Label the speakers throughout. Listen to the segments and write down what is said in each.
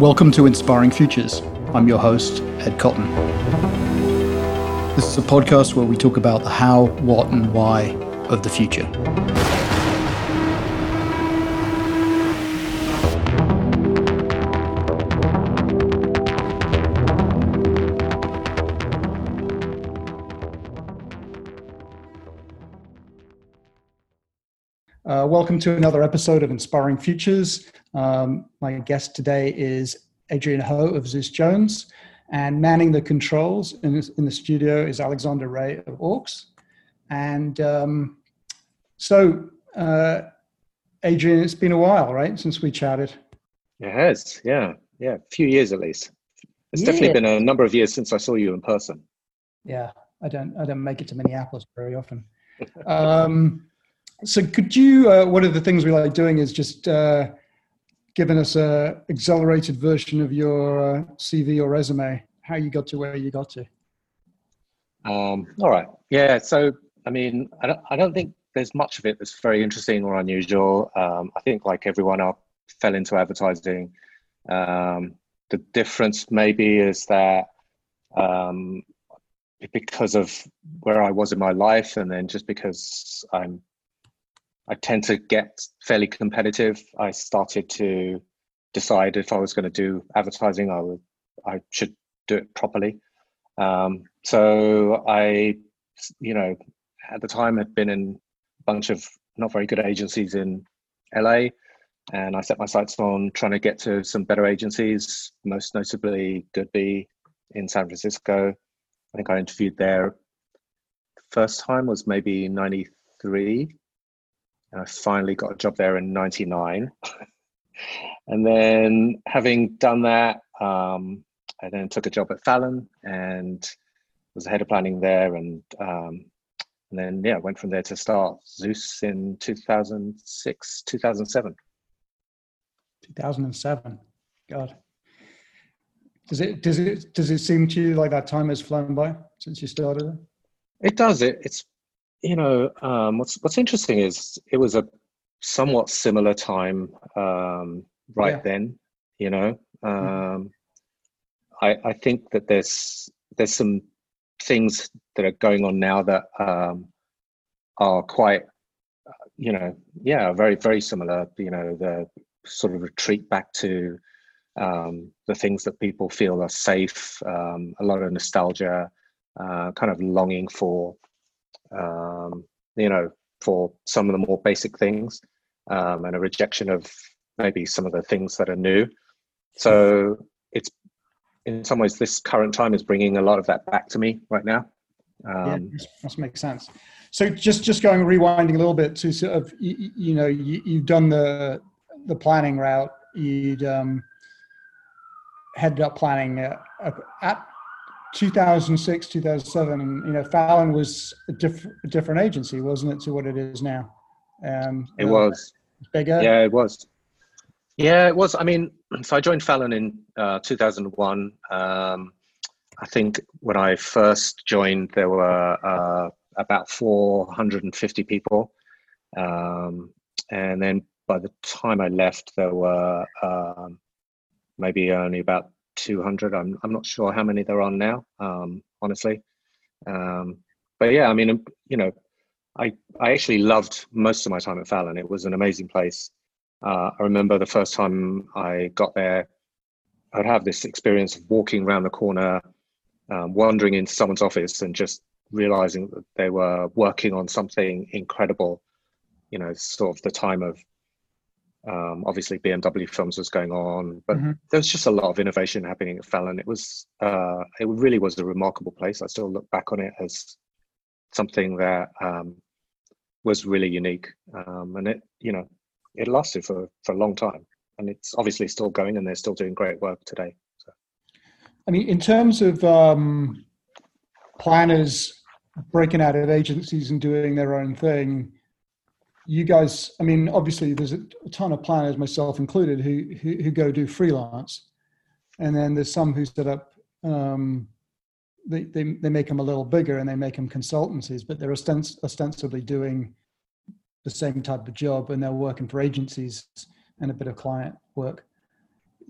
Speaker 1: Welcome to Inspiring Futures. I'm your host, Ed Cotton. This is a podcast where we talk about the how, what, and why of the future. Uh, welcome to another episode of Inspiring Futures. Um, my guest today is Adrian Ho of Zeus Jones, and manning the controls in, in the studio is Alexander Ray of Orcs. And um, so, uh, Adrian, it's been a while, right, since we chatted.
Speaker 2: It has, yeah, yeah, a few years at least. It's yeah. definitely been a number of years since I saw you in person.
Speaker 1: Yeah, I don't, I don't make it to Minneapolis very often. um, so, could you? Uh, one of the things we like doing is just uh, giving us a accelerated version of your uh, CV or resume, how you got to where you got to.
Speaker 2: Um, all right. Yeah. So, I mean, I don't, I don't think there's much of it that's very interesting or unusual. Um, I think, like everyone, I fell into advertising. Um, the difference maybe is that um, because of where I was in my life, and then just because I'm I tend to get fairly competitive. I started to decide if I was going to do advertising, I would, I should do it properly. Um, so I, you know, at the time had been in a bunch of not very good agencies in LA, and I set my sights on trying to get to some better agencies, most notably Goodby in San Francisco. I think I interviewed there. First time was maybe '93 and I finally got a job there in 99. and then having done that, um, I then took a job at Fallon and was the head of planning there. And, um, and then, yeah, went from there to start Zeus in 2006, 2007.
Speaker 1: 2007. God. Does it does it does it seem to you like that time has flown by since you started?
Speaker 2: It does. It it's you know, um, what's what's interesting is it was a somewhat similar time um, right yeah. then. You know, mm-hmm. um, I I think that there's there's some things that are going on now that um, are quite, you know, yeah, very very similar. You know, the sort of retreat back to um, the things that people feel are safe, um, a lot of nostalgia, uh, kind of longing for um, you know, for some of the more basic things, um, and a rejection of maybe some of the things that are new. So it's in some ways this current time is bringing a lot of that back to me right now.
Speaker 1: Um, yeah, must make sense. So just just going rewinding a little bit to sort of you, you know you, have done the the planning route. You'd um, headed up planning uh, at 2006, 2007, and you know, Fallon was a, diff- a different agency, wasn't it, to what it is now?
Speaker 2: Um, it was
Speaker 1: bigger.
Speaker 2: Yeah, it was. Yeah, it was. I mean, so I joined Fallon in uh, 2001. Um, I think when I first joined, there were uh, about 450 people, um, and then by the time I left, there were um, maybe only about 200. I'm I'm not sure how many there are now, um, honestly. Um, but yeah, I mean, um, you know, I I actually loved most of my time at Fallon. It was an amazing place. Uh, I remember the first time I got there, I'd have this experience of walking around the corner, um, wandering into someone's office, and just realizing that they were working on something incredible. You know, sort of the time of um, obviously, BMW films was going on, but mm-hmm. there was just a lot of innovation happening at Fallon. It was, uh, it really was a remarkable place. I still look back on it as something that um, was really unique, um, and it, you know, it lasted for for a long time, and it's obviously still going, and they're still doing great work today. So.
Speaker 1: I mean, in terms of um, planners breaking out of agencies and doing their own thing you guys, I mean, obviously there's a ton of planners, myself included, who, who, who go do freelance. And then there's some who set up, um, they, they, they make them a little bigger and they make them consultancies, but they're ostens- ostensibly doing the same type of job and they're working for agencies and a bit of client work.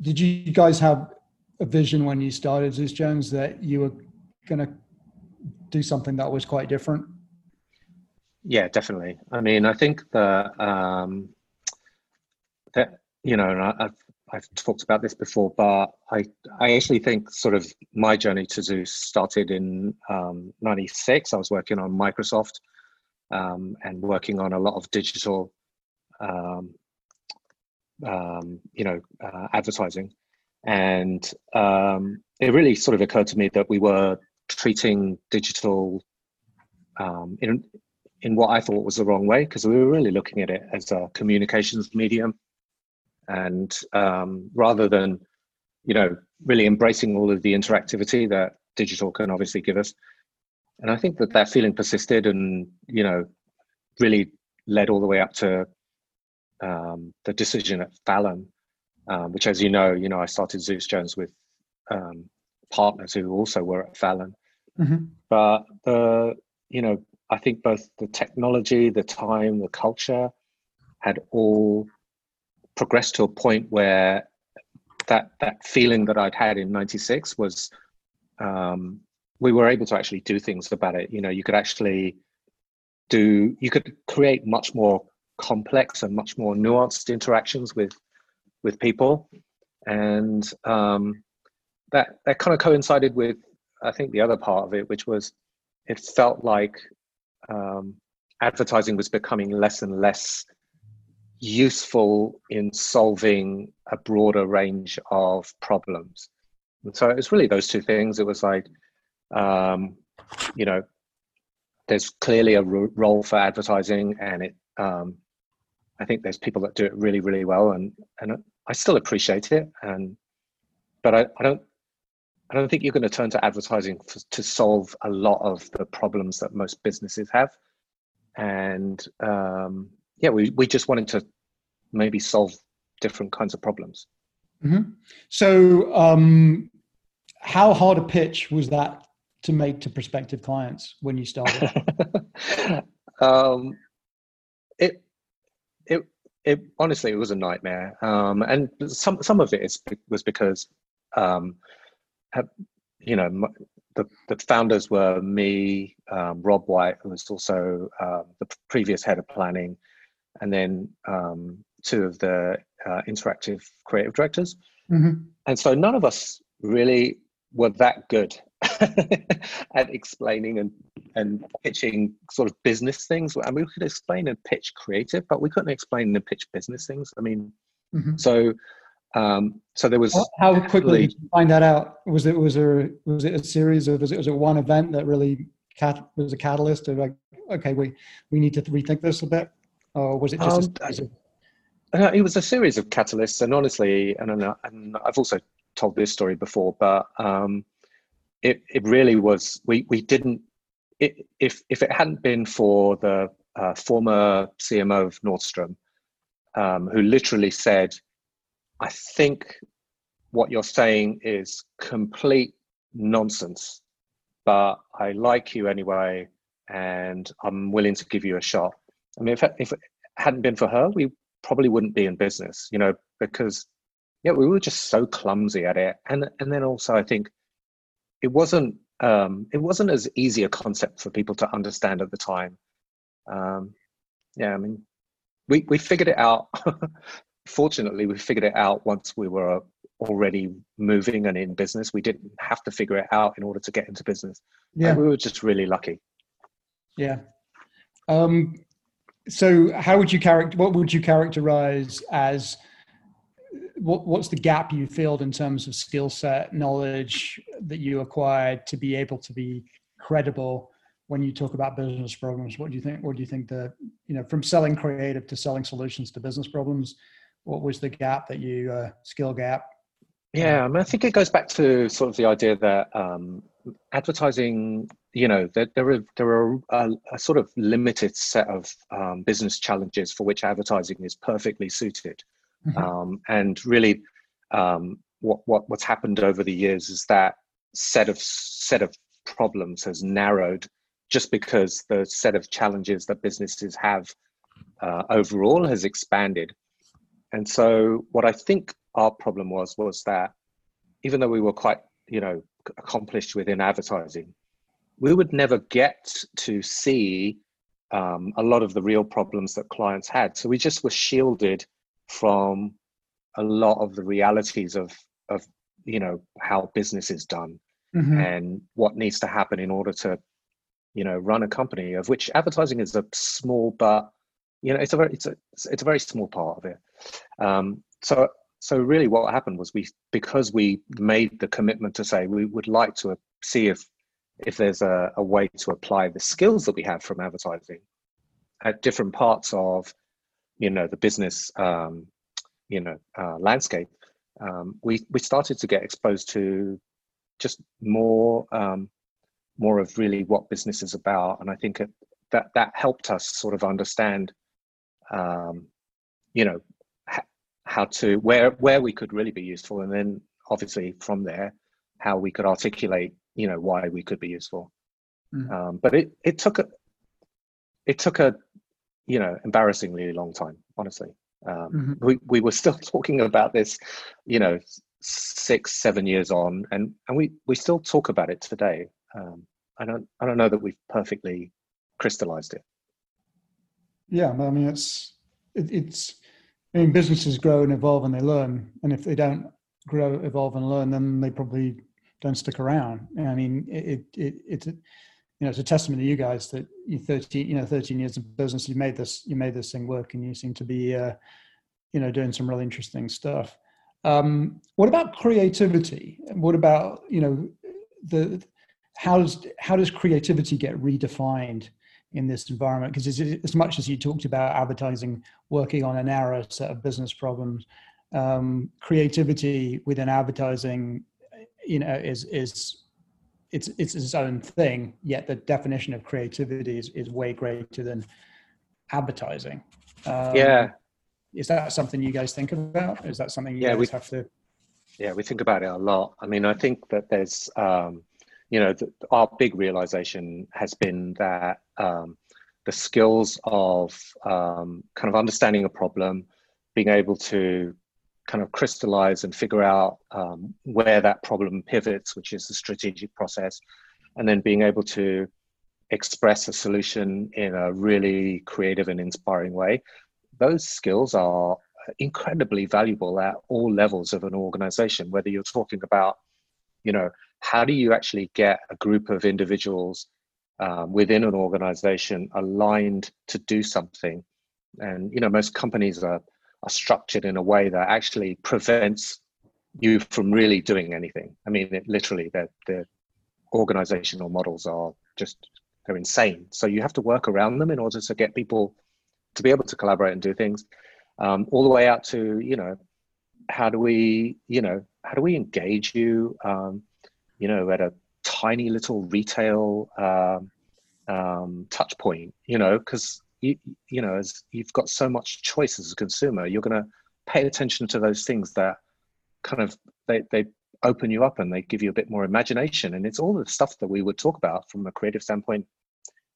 Speaker 1: did you guys have a vision when you started Zeus Jones that you were going to do something that was quite different?
Speaker 2: Yeah, definitely. I mean, I think the um, that you know, and I, have I've talked about this before, but I I actually think sort of my journey to Zeus started in '96. Um, I was working on Microsoft um, and working on a lot of digital, um, um you know, uh, advertising, and um, it really sort of occurred to me that we were treating digital um, in in what I thought was the wrong way because we were really looking at it as a communications medium, and um, rather than you know really embracing all of the interactivity that digital can obviously give us, and I think that that feeling persisted, and you know really led all the way up to um, the decision at Fallon, um, which, as you know, you know I started Zeus Jones with um, partners who also were at Fallon. Mm-hmm. But the you know I think both the technology, the time, the culture had all progressed to a point where that that feeling that I'd had in '96 was um, we were able to actually do things about it. You know, you could actually do you could create much more complex and much more nuanced interactions with with people, and um, that that kind of coincided with I think the other part of it, which was it felt like um, advertising was becoming less and less useful in solving a broader range of problems. And so it was really those two things. It was like, um, you know, there's clearly a role for advertising, and it. Um, I think there's people that do it really, really well, and and I still appreciate it. And but I, I don't I don't think you're going to turn to advertising for, to solve a lot of the problems that most businesses have. And um, yeah, we, we just wanted to maybe solve different kinds of problems.
Speaker 1: Mm-hmm. So, um, how hard a pitch was that to make to prospective clients when you started?
Speaker 2: um, it, it, it honestly, it was a nightmare. Um, and some some of it is, was because um, have, you know, the, the founders were me, um, Rob White, who was also uh, the previous head of planning, and then um, two of the uh, interactive creative directors. Mm-hmm. And so none of us really were that good at explaining and, and pitching sort of business things. I mean, we could explain and pitch creative, but we couldn't explain and pitch business things. I mean, mm-hmm. so um, so there was
Speaker 1: how quickly did you find that out? Was it was there was it a series of was it was it one event that really cat was a catalyst of like okay we we need to rethink this a bit, or was it just? Um,
Speaker 2: uh, it was a series of catalysts, and honestly, and, and I've also told this story before, but um, it it really was we we didn't it, if if it hadn't been for the uh, former CMO of Nordstrom, um, who literally said I think what you're saying is complete nonsense, but I like you anyway, and I'm willing to give you a shot. I mean, if, if it hadn't been for her, we probably wouldn't be in business, you know, because yeah, we were just so clumsy at it, and and then also I think it wasn't um, it wasn't as easy a concept for people to understand at the time. Um, yeah, I mean, we we figured it out fortunately, we figured it out once we were already moving and in business. We didn't have to figure it out in order to get into business. Yeah, and we were just really lucky.
Speaker 1: Yeah. Um, so, how would you character? What would you characterize as? What, what's the gap you filled in terms of skill set, knowledge that you acquired to be able to be credible when you talk about business problems? What do you think? What do you think the you know from selling creative to selling solutions to business problems? What was the gap that you uh, skill gap?
Speaker 2: Yeah, I, mean, I think it goes back to sort of the idea that um, advertising, you know, that there are there are a, a sort of limited set of um, business challenges for which advertising is perfectly suited, mm-hmm. um, and really, um, what what what's happened over the years is that set of set of problems has narrowed just because the set of challenges that businesses have uh, overall has expanded and so, what I think our problem was was that even though we were quite you know accomplished within advertising, we would never get to see um, a lot of the real problems that clients had. So we just were shielded from a lot of the realities of of you know how business is done mm-hmm. and what needs to happen in order to you know run a company of which advertising is a small but you know it's a very it's a it's a very small part of it. Um, so so really what happened was we because we made the commitment to say we would like to see if if there's a, a way to apply the skills that we have from advertising at different parts of you know the business um, you know uh, landscape um, we we started to get exposed to just more um, more of really what business is about, and I think that that helped us sort of understand, um, you know, how to where where we could really be useful, and then obviously from there, how we could articulate, you know, why we could be useful. Mm. but it it took a it took a you know embarrassingly long time, honestly. Um, mm-hmm. we, we were still talking about this, you know, six, seven years on, and, and we, we still talk about it today. Um, I don't I don't know that we've perfectly crystallized it.
Speaker 1: Yeah, I mean it's it, it's I mean businesses grow and evolve and they learn, and if they don't grow, evolve, and learn, then they probably don't stick around. I mean it it, it's you know it's a testament to you guys that you 13 you know 13 years of business you made this you made this thing work and you seem to be uh, you know doing some really interesting stuff. Um, what about creativity? What about you know the how does how does creativity get redefined in this environment because as much as you talked about advertising working on a narrow set of business problems um, creativity within advertising you know is is it's it's its own thing yet the definition of creativity is, is way greater than advertising.
Speaker 2: Um, yeah.
Speaker 1: is that something you guys think about? Is that something you yeah, guys we, have to
Speaker 2: yeah we think about it a lot. I mean i think that there's um, you know, the, our big realization has been that um, the skills of um, kind of understanding a problem, being able to kind of crystallize and figure out um, where that problem pivots, which is the strategic process, and then being able to express a solution in a really creative and inspiring way. Those skills are incredibly valuable at all levels of an organization, whether you're talking about, you know, how do you actually get a group of individuals um, within an organization aligned to do something? And you know most companies are, are structured in a way that actually prevents you from really doing anything. I mean it, literally the, the organizational models are just they're insane. So you have to work around them in order to get people to be able to collaborate and do things um, all the way out to you know how do we you know how do we engage you um, you know, at a tiny little retail um, um, touch point, you know, because you, you know, as you've got so much choice as a consumer, you're going to pay attention to those things that kind of they, they open you up and they give you a bit more imagination. And it's all the stuff that we would talk about from a creative standpoint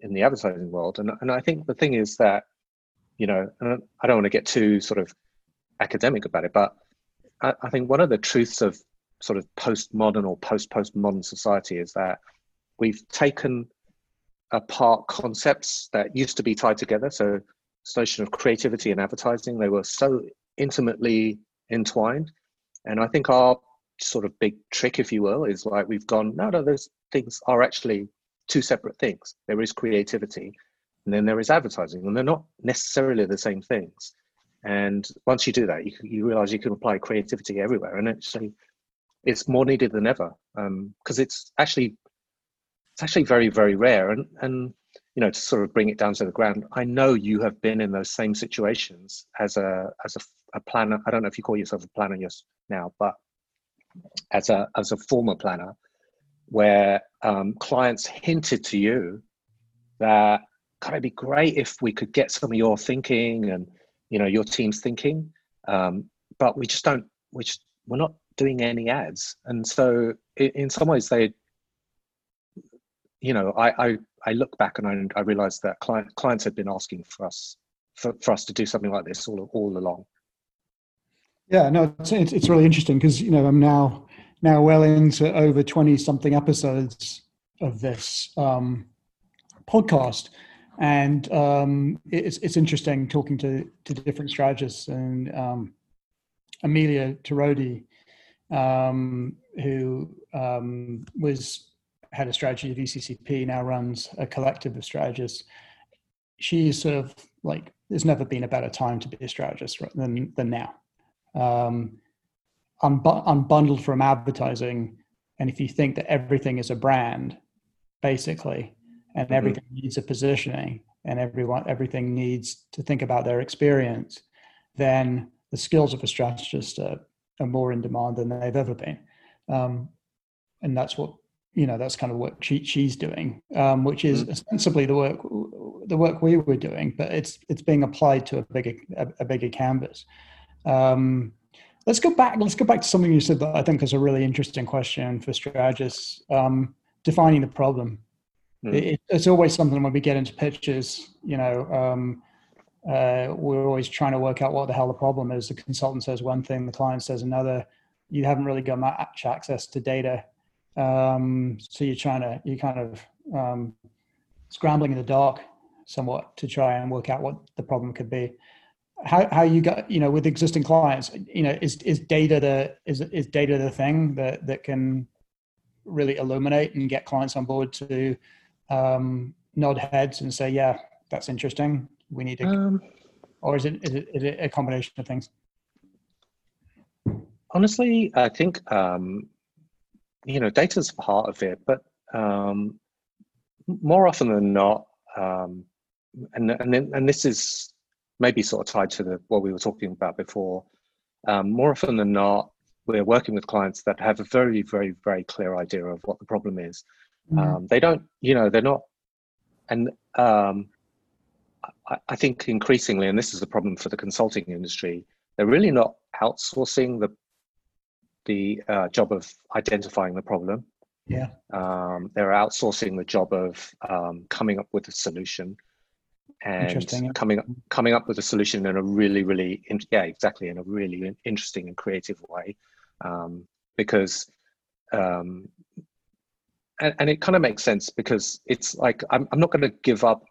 Speaker 2: in the advertising world. And, and I think the thing is that, you know, I don't want to get too sort of academic about it, but I, I think one of the truths of sort of postmodern or post postmodern society is that we've taken apart concepts that used to be tied together. So, this notion of creativity and advertising, they were so intimately entwined. And I think our sort of big trick, if you will, is like we've gone, no, no, those things are actually two separate things. There is creativity and then there is advertising, and they're not necessarily the same things. And once you do that, you, you realize you can apply creativity everywhere. And actually, it's more needed than ever because um, it's actually it's actually very very rare. And and you know to sort of bring it down to the ground i know you have been in those same situations as a as a, a planner. I don't know if you call yourself a planner now but as a as a former planner where um, clients hinted to you that God, it'd be great if we could get some of your thinking and you know your team's thinking um, but we just don't we just we're not doing any ads and so in some ways they you know i i, I look back and I, I realized that client, clients had been asking for us for, for us to do something like this all all along
Speaker 1: Yeah, no, it's, it's, really interesting because, you know, I'm now, now well into over 20 something episodes of this um, podcast. And um, it's, it's interesting talking to, to different strategists and um, Amelia Torode, um, who um, was head of strategy of VCCP, now runs a collective of strategists. She's sort of like, there's never been a better time to be a strategist than, than now um, unbu- unbundled from advertising. And if you think that everything is a brand, basically, and mm-hmm. everything needs a positioning, and everyone everything needs to think about their experience, then the skills of a strategist are, are more in demand than they've ever been. Um, and that's what you know that's kind of what she, she's doing um, which is mm-hmm. ostensibly the work the work we were doing but it's it's being applied to a bigger a, a bigger canvas um, let's go back. Let's go back to something you said that I think is a really interesting question for strategists. Um, defining the problem. Mm. It, it's always something when we get into pitches. You know, um, uh, we're always trying to work out what the hell the problem is. The consultant says one thing, the client says another. You haven't really got much access to data, um, so you're trying to you kind of um, scrambling in the dark somewhat to try and work out what the problem could be how, how you got you know with existing clients you know is is data the is is data the thing that that can really illuminate and get clients on board to um, nod heads and say yeah that's interesting we need to um, or is it, is it is it a combination of things
Speaker 2: honestly i think um, you know data data's part of it but um, more often than not um, and and and this is maybe sort of tied to the what we were talking about before. Um, more often than not, we're working with clients that have a very, very, very clear idea of what the problem is. Mm-hmm. Um, they don't, you know, they're not, and um, I, think increasingly, and this is the problem for the consulting industry, they're really not outsourcing the the uh, job of identifying the problem.
Speaker 1: Yeah,
Speaker 2: um, they're outsourcing the job of um, coming up with a solution and coming coming up with a solution in a really really in, yeah exactly in a really interesting and creative way. Um, because um, and, and it kind of makes sense because it's like I'm, I'm not going to give up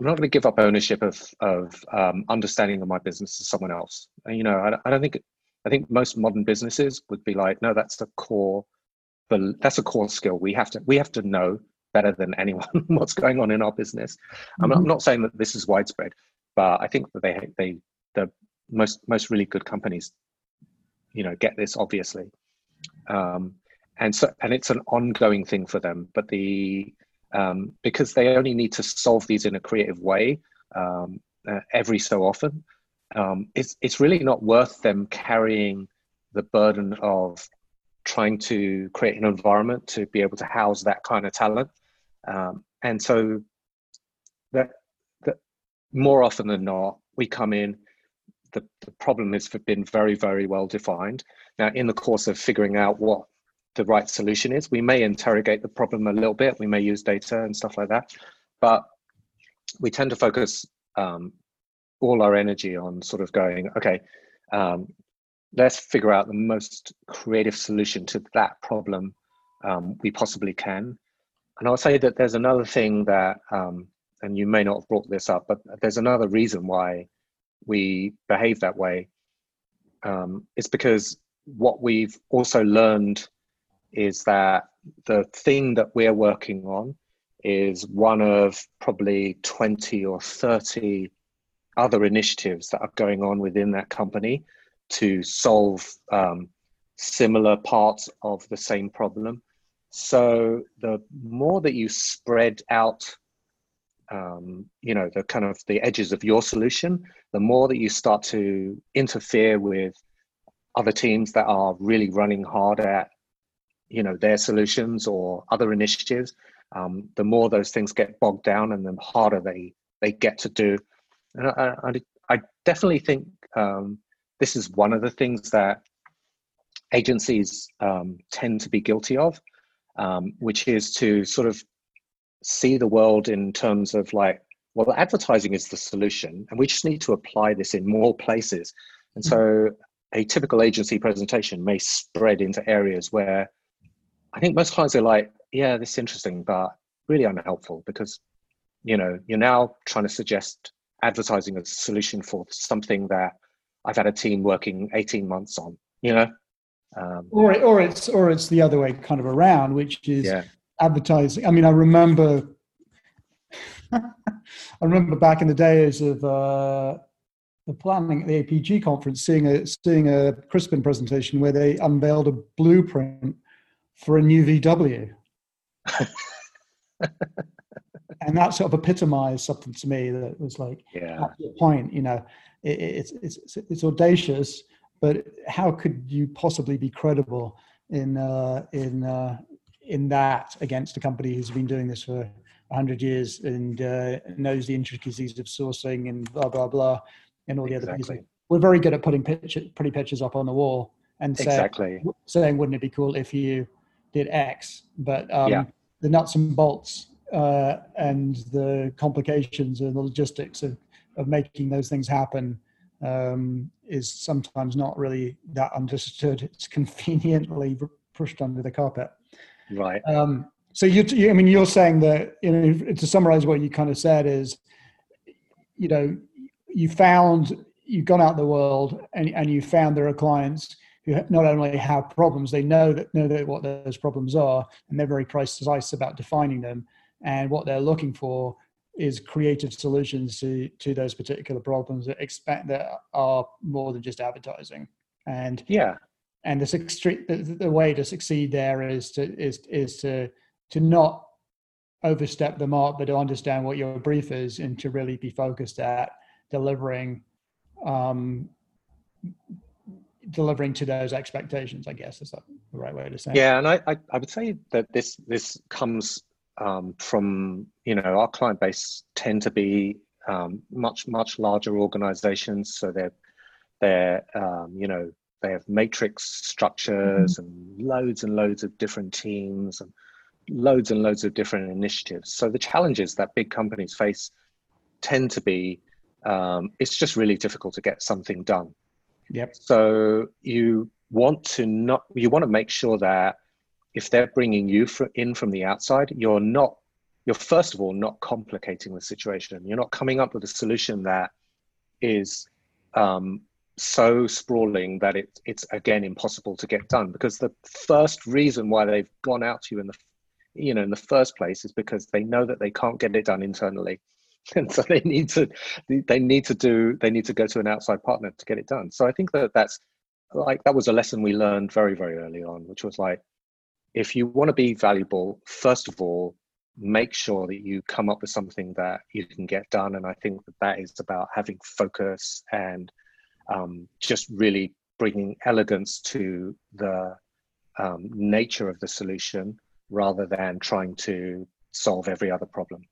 Speaker 2: I'm not going to give up ownership of of um, understanding of my business to someone else. And, you know, I, I don't think I think most modern businesses would be like, no, that's the core, that's a core skill. We have to we have to know better than anyone what's going on in our business. Mm-hmm. I'm, not, I'm, not, saying that this is widespread, but I think that they they the most most really good companies, you know, get this obviously, um, and so and it's an ongoing thing for them. But the um, because they only need to solve these in a creative way um, uh, every so often, um, it's it's really not worth them carrying the burden of trying to create an environment to be able to house that kind of talent um, and so that, that more often than not, we come in, the, the problem has been very, very well defined. Now, in the course of figuring out what the right solution is, we may interrogate the problem a little bit, we may use data and stuff like that, but we tend to focus um, all our energy on sort of going, okay, um, let's figure out the most creative solution to that problem um, we possibly can. And I'll say that there's another thing that, um, and you may not have brought this up, but there's another reason why we behave that way. Um, it's because what we've also learned is that the thing that we're working on is one of probably 20 or 30 other initiatives that are going on within that company to solve um, similar parts of the same problem. So the more that you spread out, um, you know, the kind of the edges of your solution, the more that you start to interfere with other teams that are really running hard at, you know, their solutions or other initiatives. Um, the more those things get bogged down, and the harder they they get to do. And I, I, I definitely think um, this is one of the things that agencies um, tend to be guilty of um, which is to sort of see the world in terms of like, well, advertising is the solution, and we just need to apply this in more places. And so a typical agency presentation may spread into areas where I think most clients are like, yeah, this is interesting, but really unhelpful because you know you're now trying to suggest advertising as a solution for something that I've had a team working 18 months on, you know?
Speaker 1: Um, or, or it's, or it's the other way kind of around, which is
Speaker 2: yeah.
Speaker 1: advertising. I mean, I remember, I remember back in the days of, uh, the planning at the APG conference, seeing a seeing a Crispin presentation where they unveiled a blueprint for a new VW. and that sort of epitomized something to me that was like,
Speaker 2: yeah,
Speaker 1: at the point, you know, it, it's, it's, it's audacious, but how could you possibly be credible in, uh, in, uh, in that against a company who's been doing this for 100 years and uh, knows the intricacies of sourcing and blah, blah, blah, and all the
Speaker 2: exactly.
Speaker 1: other things. We're very good at putting picture, pretty pictures up on the wall and say,
Speaker 2: exactly.
Speaker 1: saying, wouldn't it be cool if you did X? But um,
Speaker 2: yeah.
Speaker 1: the nuts and bolts uh, and the complications and the logistics of, of making those things happen um, is sometimes not really that understood. It's conveniently pushed under the carpet.
Speaker 2: Right.
Speaker 1: Um, so you, you, I mean, you're saying that, you know, to summarize what you kind of said is, you know, you found, you've gone out in the world and, and you found there are clients who not only have problems, they know that know that what those problems are, and they're very precise about defining them. And what they're looking for is creative solutions to to those particular problems that expect that are more than just advertising. And
Speaker 2: yeah.
Speaker 1: and the, the, the way to succeed there is to is is to to not overstep the mark but to understand what your brief is and to really be focused at delivering um delivering to those expectations i guess is that the right way to say
Speaker 2: yeah it? and I, I i would say that this this comes um, from you know our client base tend to be um, much much larger organizations so they're they're um, you know they have matrix structures mm-hmm. and loads and loads of different teams and loads and loads of different initiatives so the challenges that big companies face tend to be um, it's just really difficult to get something done
Speaker 1: yep
Speaker 2: so you want to not you want to make sure that if they're bringing you in from the outside, you're not, you're first of all not complicating the situation. You're not coming up with a solution that is um, so sprawling that it, it's again impossible to get done. Because the first reason why they've gone out to you in the, you know, in the first place is because they know that they can't get it done internally, and so they need to, they need to do, they need to go to an outside partner to get it done. So I think that that's like that was a lesson we learned very very early on, which was like if you want to be valuable, first of all, make sure that you come up with something that you can get done. And I think that that is about having focus and um, just really bringing elegance to the um, nature of the solution rather than trying to solve every other problem.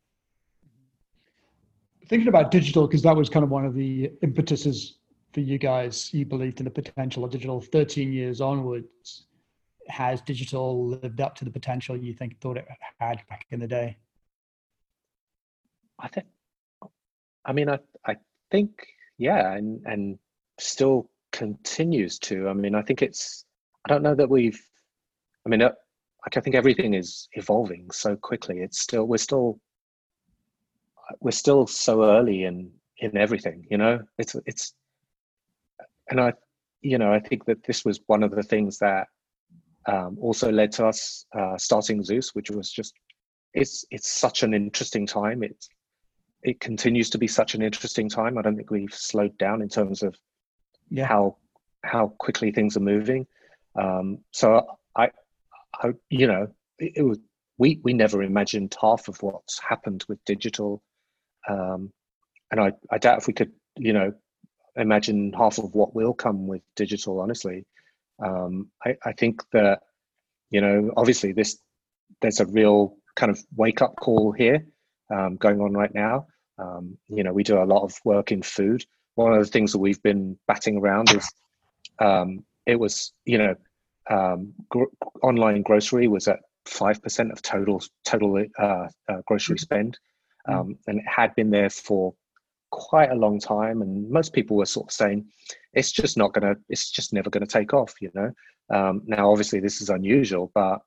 Speaker 1: Thinking about digital, because that was kind of one of the impetuses for you guys. You believed in the potential of digital 13 years onwards has digital lived up to the potential you think thought it had back in the day?
Speaker 2: I think, I mean, I I think yeah, and and still continues to. I mean, I think it's. I don't know that we've. I mean, uh, I think everything is evolving so quickly. It's still we're still we're still so early in in everything. You know, it's it's, and I, you know, I think that this was one of the things that um, also led to us uh, starting Zeus, which was just it's it's such an interesting time. It it continues to be such an interesting time. I don't think we've slowed down in terms of yeah. how how quickly things are moving. Um, so I, I, you know, it, it, was we we never imagined half of what's happened with digital, um, and I I doubt if we could you know imagine half of what will come with digital. Honestly, um, I, I think that you know obviously this there's a real kind of wake up call here um, going on right now. Um, you know, we do a lot of work in food. One of the things that we've been batting around is um, it was, you know, um, gr- online grocery was at five percent of total total uh, uh, grocery spend. Um, and it had been there for quite a long time, and most people were sort of saying it's just not gonna, it's just never gonna take off. You know, um, now obviously this is unusual, but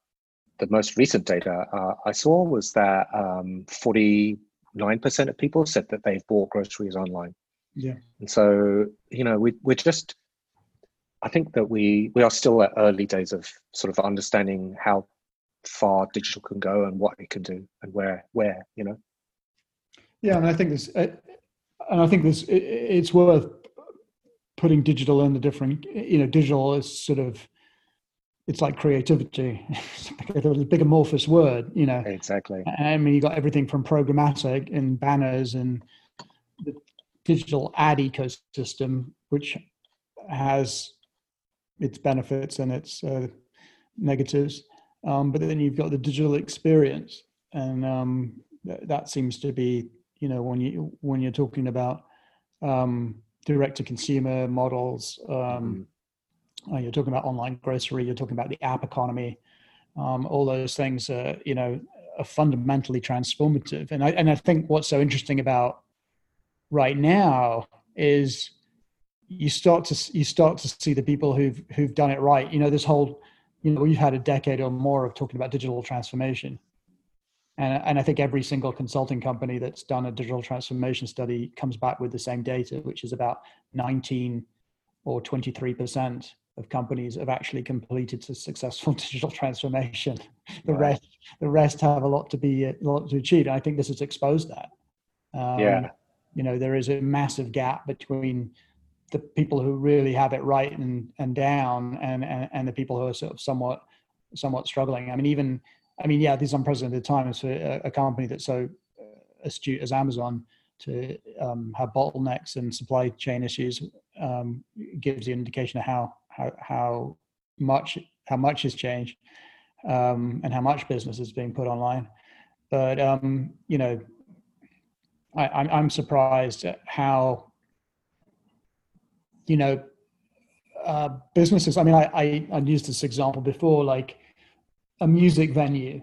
Speaker 2: the most recent data uh, I saw was that um, 49% of people said that they've bought groceries online.
Speaker 1: Yeah.
Speaker 2: And so, you know, we, we're just, I think that we, we are still at early days of sort of understanding how far digital can go and what it can do and where, where, you know?
Speaker 1: Yeah. And I think this, uh, and I think this, it, it's worth putting digital in the different, you know, digital is sort of, it's like creativity. it's a big amorphous word, you know.
Speaker 2: Exactly.
Speaker 1: I mean, you got everything from programmatic and banners and the digital ad ecosystem, which has its benefits and its uh, negatives. Um, but then you've got the digital experience, and um, th- that seems to be, you know, when you when you're talking about um, direct to consumer models. Um, mm-hmm. uh, you're talking about online grocery. You're talking about the app economy. Um, all those things, are, you know, are fundamentally transformative. And I and I think what's so interesting about right now is you start to you start to see the people who've who've done it right. You know, this whole you know we've had a decade or more of talking about digital transformation, and and I think every single consulting company that's done a digital transformation study comes back with the same data, which is about 19 or 23 percent of companies have actually completed a successful digital transformation. The right. rest the rest have a lot to be a lot to achieve. And I think this has exposed that.
Speaker 2: Um, yeah
Speaker 1: you know there is a massive gap between the people who really have it right and and down and and, and the people who are sort of somewhat somewhat struggling i mean even i mean yeah these unprecedented times for a, a company that's so uh, astute as amazon to um, have bottlenecks and supply chain issues um, gives you an indication of how how how much how much has changed um, and how much business is being put online but um, you know I, I'm, I'm surprised at how, you know, uh, businesses. I mean, I, I I used this example before, like a music venue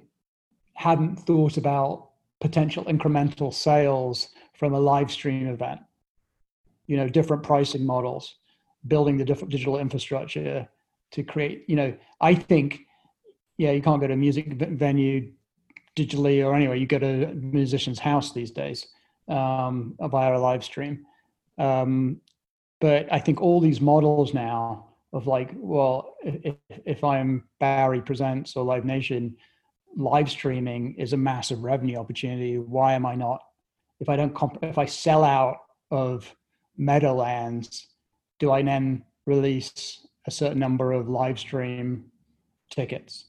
Speaker 1: hadn't thought about potential incremental sales from a live stream event. You know, different pricing models, building the different digital infrastructure to create. You know, I think, yeah, you can't go to a music venue digitally or anywhere You go to a musician's house these days um, via a live stream. Um, but I think all these models now of like, well, if, if I'm Bowery Presents or Live Nation, live streaming is a massive revenue opportunity. Why am I not? If I don't, comp- if I sell out of Meadowlands, do I then release a certain number of live stream tickets?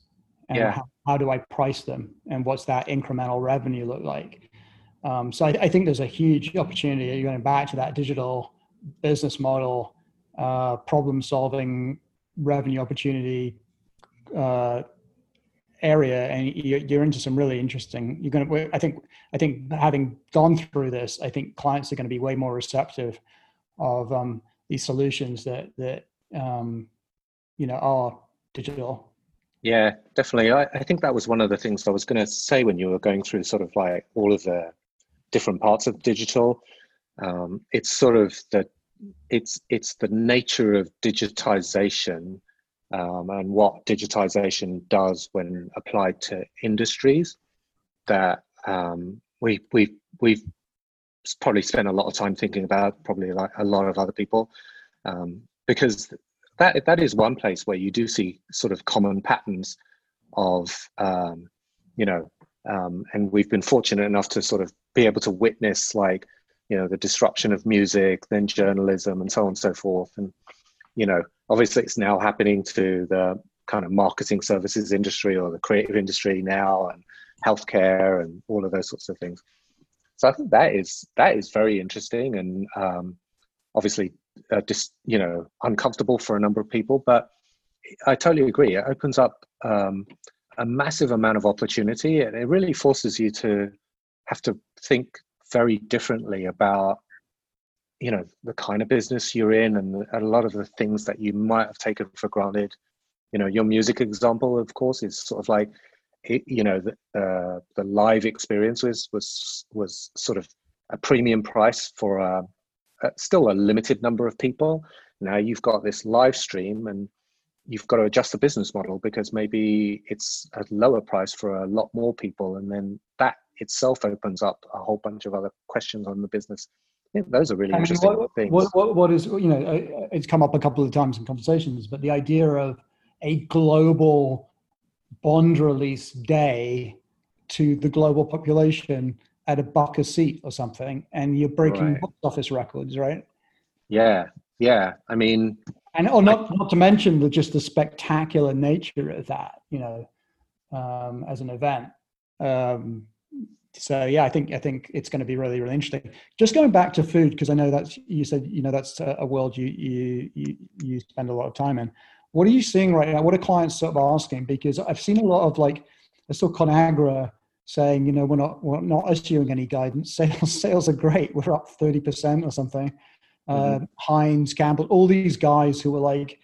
Speaker 1: And yeah. how, how do I price them? And what's that incremental revenue look like? Um, so I, I, think there's a huge opportunity going back to that digital business model, uh, problem solving, revenue opportunity uh, area, and you're, into some really interesting. You're going to. I think. I think having gone through this, I think clients are going to be way more receptive of um, these solutions that that um, you know are digital.
Speaker 2: Yeah, definitely. I, I think that was one of the things I was going to say when you were going through sort of like all of the different parts of digital. Um, it's sort of the it's it's the nature of digitization um, and what digitization does when applied to industries that um, we we we've probably spent a lot of time thinking about probably like a lot of other people um, because that that is one place where you do see sort of common patterns of um, you know um, and we've been fortunate enough to sort of be able to witness like you know the disruption of music then journalism and so on and so forth. And you know obviously it's now happening to the kind of marketing services industry or the creative industry now and healthcare and all of those sorts of things. So i think that is that is very interesting and um, obviously uh, just you know uncomfortable for a number of people but i totally agree. It opens up um, a massive amount of opportunity and it really forces you to have to think very differently about you know the kind of business you're in and a lot of the things that you might have taken for granted you know your music example of course is sort of like it, you know the uh, the live experience was was was sort of a premium price for a, a, still a limited number of people. Now you've got this live stream and you've got to adjust the business model because maybe it's a lower price for a lot more people. And then that itself opens up a whole bunch of other questions on the business. those are really I interesting
Speaker 1: what,
Speaker 2: things.
Speaker 1: What, what, what is, you know, it's come up a couple of times in conversations, but the idea of a global bond release day to the global population at a buck a seat or something, and you're breaking right. box office records, right?
Speaker 2: Yeah, yeah. I mean,
Speaker 1: and oh, not I, not to mention the just the spectacular nature of that, you know, um, as an event. Um, so yeah, I think I think it's going to be really really interesting. Just going back to food because I know that you said you know that's a world you you you you spend a lot of time in. What are you seeing right now? What are clients sort of asking? Because I've seen a lot of like I saw Conagra saying, you know, we're not we're not issuing any guidance. Sales sales are great. We're up thirty percent or something. Mm-hmm. Uh, Heinz, Campbell, all these guys who were like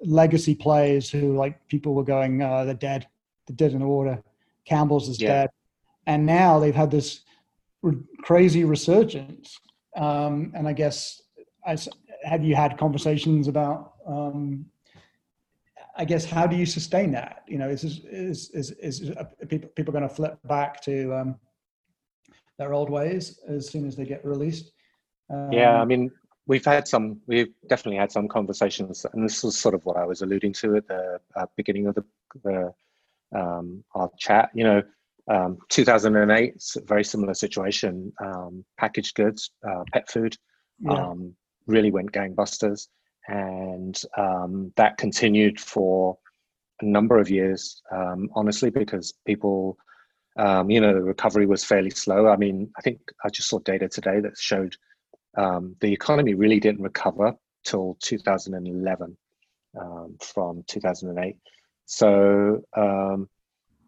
Speaker 1: legacy players who like people were going, uh, they're dead, they're dead in order. Campbell's is yeah. dead, and now they've had this re- crazy resurgence. Um, and I guess, as, have you had conversations about um, I guess how do you sustain that? You know, is is is is, is people people going to flip back to um, their old ways as soon as they get released?
Speaker 2: Um, yeah, I mean, we've had some, we've definitely had some conversations, and this was sort of what I was alluding to at the uh, beginning of the, the um, our chat. You know, um, 2008, very similar situation. Um, packaged goods, uh, pet food, yeah. um, really went gangbusters and um, that continued for a number of years um, honestly because people um, you know the recovery was fairly slow i mean i think i just saw data today that showed um, the economy really didn't recover till 2011 um, from 2008 so um,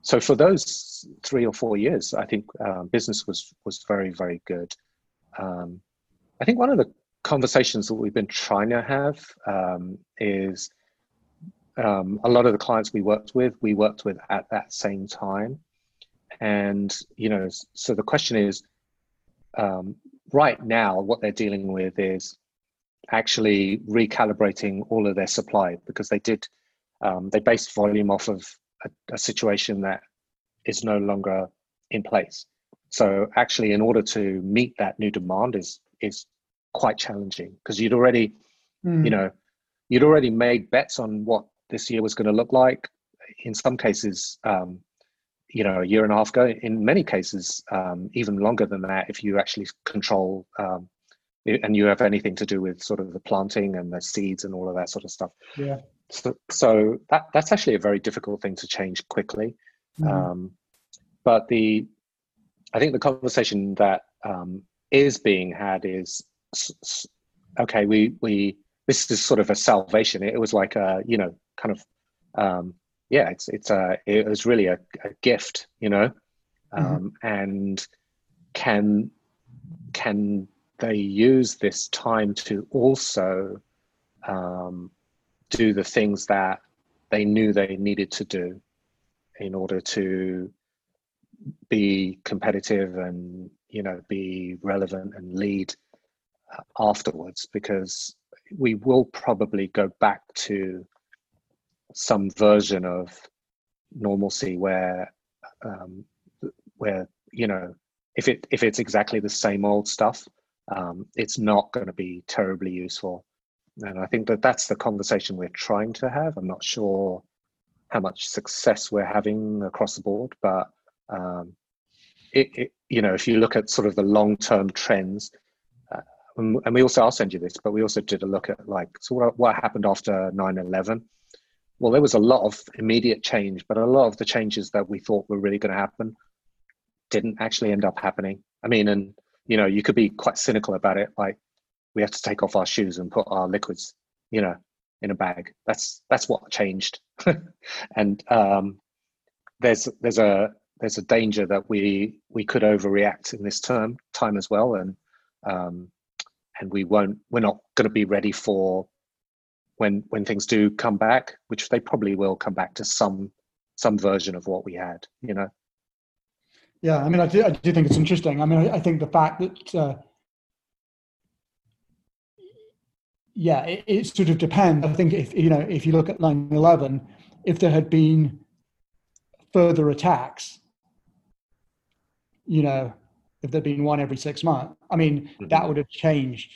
Speaker 2: so for those three or four years i think business was was very very good I think one of the conversations that we've been trying to have um, is um, a lot of the clients we worked with, we worked with at that same time. And, you know, so the question is um, right now, what they're dealing with is actually recalibrating all of their supply because they did, um, they based volume off of a, a situation that is no longer in place. So actually, in order to meet that new demand is is quite challenging because you'd already, mm. you know, you'd already made bets on what this year was going to look like. In some cases, um, you know, a year and a half ago. In many cases, um, even longer than that, if you actually control um, and you have anything to do with sort of the planting and the seeds and all of that sort of stuff.
Speaker 1: Yeah.
Speaker 2: So, so that that's actually a very difficult thing to change quickly. Mm. Um, but the, I think the conversation that um, is being had is okay, we we this is sort of a salvation. It was like a you know kind of um, yeah, it's it's a it was really a, a gift, you know, mm-hmm. um, mm-hmm. and can can they use this time to also um, do the things that they knew they needed to do in order to be competitive and you know be relevant and lead afterwards because we will probably go back to some version of normalcy where um, where you know if it if it's exactly the same old stuff um, it's not going to be terribly useful and i think that that's the conversation we're trying to have. I'm not sure how much success we're having across the board but um, it, it, you know if you look at sort of the long term trends and we also i'll send you this but we also did a look at like so what, what happened after 9-11 well there was a lot of immediate change but a lot of the changes that we thought were really going to happen didn't actually end up happening. I mean and you know you could be quite cynical about it like we have to take off our shoes and put our liquids you know in a bag. That's that's what changed. And um there's there's a there's a danger that we we could overreact in this term time as well. And um and we won't we're not going to be ready for when when things do come back which they probably will come back to some some version of what we had you know?
Speaker 1: Yeah, I mean, I do, I do think it's interesting. I mean, I, I think the fact that, uh, yeah, it, it, sort of depends. I think if, you know, if you look at 9 11, if there had been further attacks, you know, if there'd been one every six months, I mean, mm-hmm. that would have changed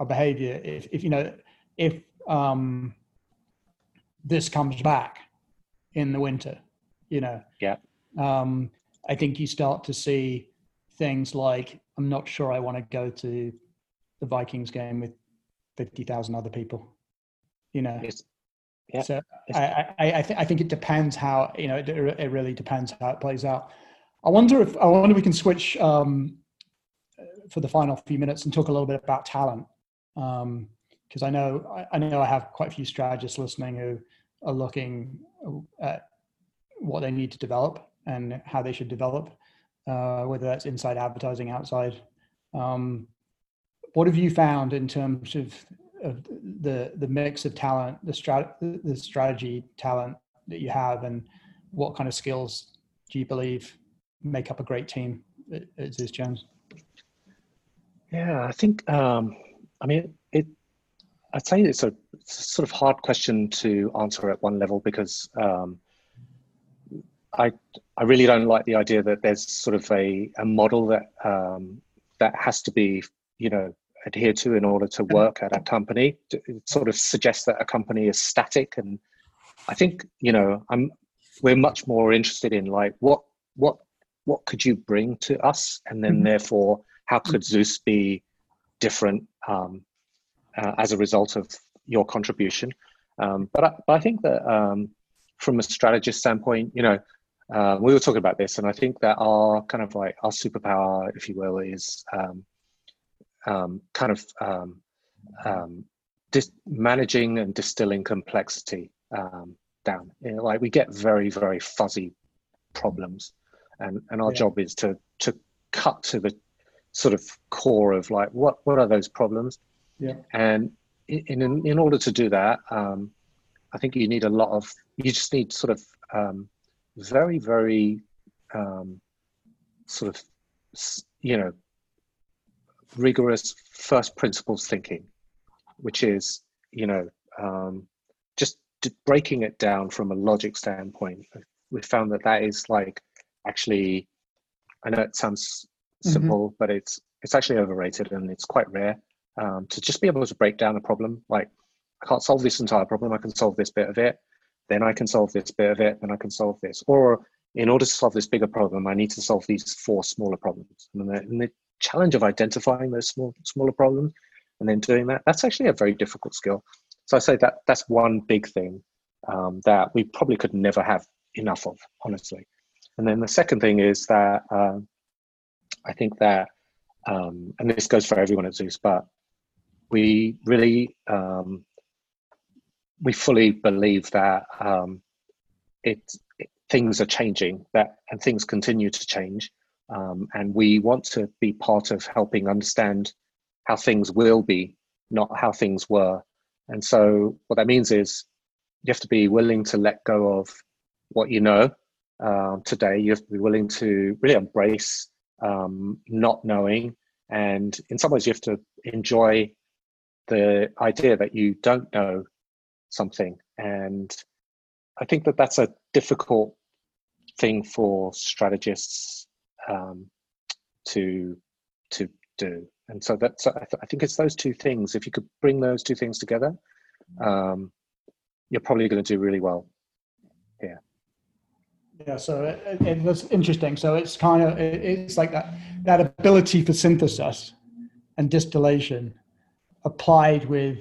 Speaker 1: our behavior. If, if you know, if um, this comes back in the winter, you know,
Speaker 2: yeah.
Speaker 1: Um, I think you start to see things like I'm not sure I want to go to the Vikings game with fifty thousand other people. You know,
Speaker 2: it's, yeah.
Speaker 1: So I I I, th- I think it depends how you know it, it really depends how it plays out. I wonder if I wonder if we can switch um, for the final few minutes and talk a little bit about talent because um, I know I, I know I have quite a few strategists listening who are looking at what they need to develop and how they should develop, uh, whether that's inside advertising, outside. Um, what have you found in terms of, of the the mix of talent, the strat the strategy talent that you have, and what kind of skills do you believe make up a great team at Zeus Jones?
Speaker 2: Yeah, I think um, I mean it. I'd say it's a, it's a, sort of hard question to answer at one level because um, I I really don't like the idea that there's sort of a, a model that um, that has to be you know adhered to in order to work at a company. It sort of suggests that a company is static, and I think you know I'm we're much more interested in like what what what could you bring to us, and then mm-hmm. therefore how could Zeus be different um, uh, as a result of your contribution. Um, but, I, but I think that um, from a strategist standpoint, you know, uh, we were talking about this, and I think that our kind of like our superpower, if you will, is um, um, kind of um, um, dis- managing and distilling complexity um, down. You know, like we get very, very fuzzy problems, and and our yeah. job is to to cut to the sort of core of like what what are those problems,
Speaker 1: yeah.
Speaker 2: And in in, in order to do that, um, I think you need a lot of you just need sort of um, very, very um, sort of, you know, rigorous first principles thinking, which is, you know, um, just breaking it down from a logic standpoint. We found that that is like actually, I know it sounds mm-hmm. simple, mm-hmm. but it's it's actually overrated and it's quite rare um, to just be able to break down a problem. Like, I can't solve this entire problem. I can solve this bit of it then I can solve this bit of it, then I can solve this. Or in order to solve this bigger problem, I need to solve these four smaller problems. And the challenge of identifying those small, smaller problems and then doing that, that's actually a very difficult skill. So I say that that's one big thing um, that we probably could never have enough of, honestly. And then the second thing is that um, I think that, um, and this goes for everyone at Zeus, but we really um, we fully believe that um, it, it, things are changing that and things continue to change um, and we want to be part of helping understand how things will be not how things were. And so what that means is you have to be willing to let go of what you know uh, today. You have to be willing to really embrace um, not knowing. And in some ways you have to enjoy the idea that you don't know something. And I think that that's a difficult thing for strategists um, to to do. And so that's I, th- I, think it's those two things. If you could bring those two things together, um, you're probably going to do really well. Yeah.
Speaker 1: Yeah. So it, it, that's interesting. So it's kind of it, it's like that that ability for synthesis and distillation applied with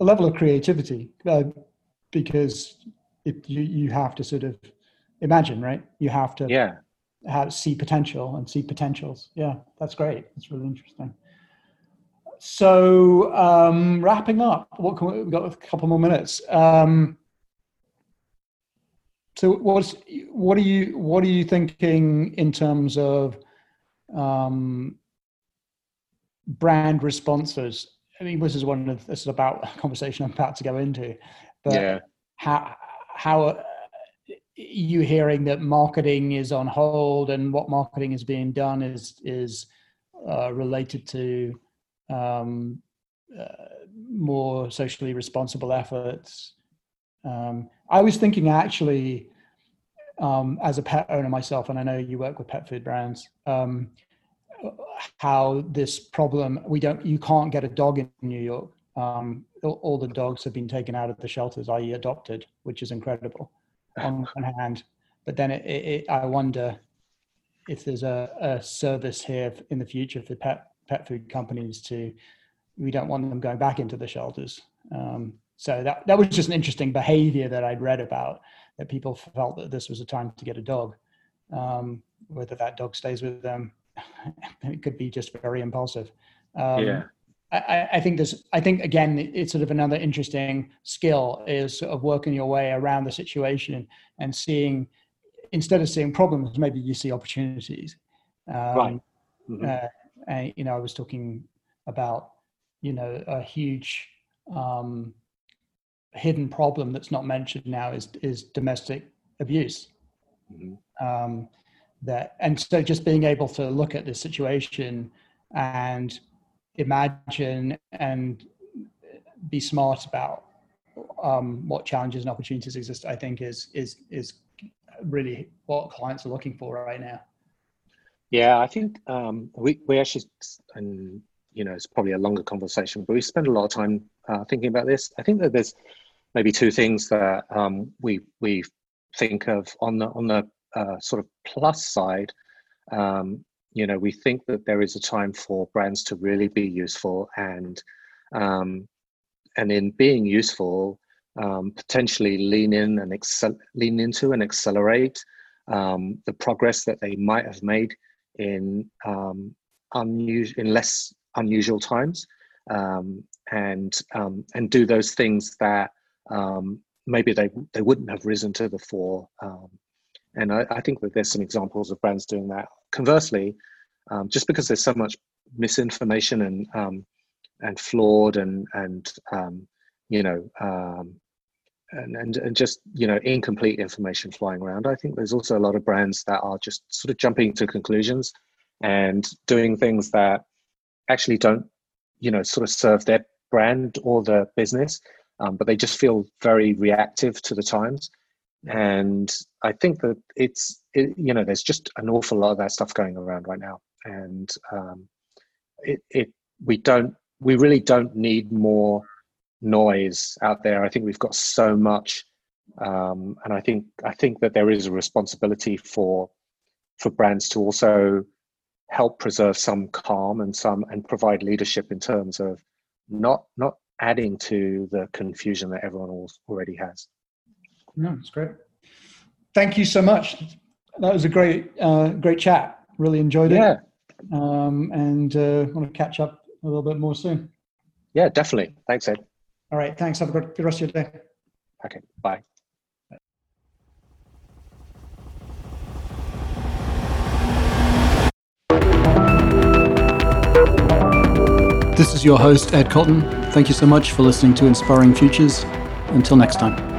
Speaker 1: a level of creativity uh, because it, you you have to sort of imagine, right? You have to
Speaker 2: yeah
Speaker 1: have see potential and see potentials. Yeah, that's great. That's really interesting. So um, wrapping up, what can we, we've got a couple more minutes. Um, so what's what are you what are you thinking in terms of um, brand responses I mean, this is one of this is about a conversation I'm about to go into, but
Speaker 2: yeah.
Speaker 1: how how you hearing that marketing is on hold and what marketing is being done is is uh, related to um, uh, more socially responsible efforts. Um, I was thinking actually, um, as a pet owner myself, and I know you work with pet food brands, um, how this problem we don't you can't get a dog in New York. Um, all, all the dogs have been taken out of the shelters, i.e., adopted, which is incredible on one hand. But then it, it, it, I wonder if there's a, a service here in the future for pet pet food companies to we don't want them going back into the shelters. Um, so that that was just an interesting behavior that I'd read about that people felt that this was a time to get a dog. Um, whether that dog stays with them, it could be just very impulsive. Um,
Speaker 2: yeah.
Speaker 1: I, I, think there's, I think again, it's sort of another interesting skill is sort of working your way around the situation and seeing, instead of seeing problems, maybe you see opportunities.
Speaker 2: Um, right.
Speaker 1: Mm-hmm. Uh, and, you know, I was talking about, you know, a huge um, hidden problem that's not mentioned now is is domestic abuse. Mm-hmm. Um, that and so just being able to look at this situation and imagine and be smart about um, what challenges and opportunities exist, I think is is is really what clients are looking for right now.
Speaker 2: Yeah, I think um, we we actually and you know it's probably a longer conversation, but we spend a lot of time uh, thinking about this. I think that there's maybe two things that um, we we think of on the on the uh, sort of plus side. Um, you know, we think that there is a time for brands to really be useful, and um, and in being useful, um, potentially lean in and excel, lean into and accelerate um, the progress that they might have made in um, unusual in less unusual times um, and um, and do those things that um, maybe they they wouldn't have risen to the fore. Um, and I, I, think that there's some examples of brands doing that. Conversely, um, just because there's so much misinformation and um, and flawed and and you know and, and and just you know incomplete information flying around. I think there's also a lot of brands that are just sort of jumping to conclusions and doing things that actually don't you know sort of serve their brand or the business, um, but they just feel very reactive to the times. And I think that it's it, you know there's just an awful lot of that stuff going around right now, and um, it it we don't we really don't need more noise out there. I think we've got so much, um, and I think I think that there is a responsibility for for brands to also help preserve some calm and some and provide leadership in terms of not not adding to the confusion that everyone already has.
Speaker 3: No, it's great. Thank you so much. That was a great uh, great chat. Really enjoyed it.
Speaker 2: Yeah.
Speaker 3: Um, and uh, want to catch up a little bit more soon.
Speaker 2: Yeah, definitely. Thanks, Ed.
Speaker 3: All right. Thanks. Have a good rest of your day.
Speaker 2: Okay. Bye.
Speaker 1: This is your host, Ed Cotton. Thank you so much for listening to Inspiring Futures. Until next time.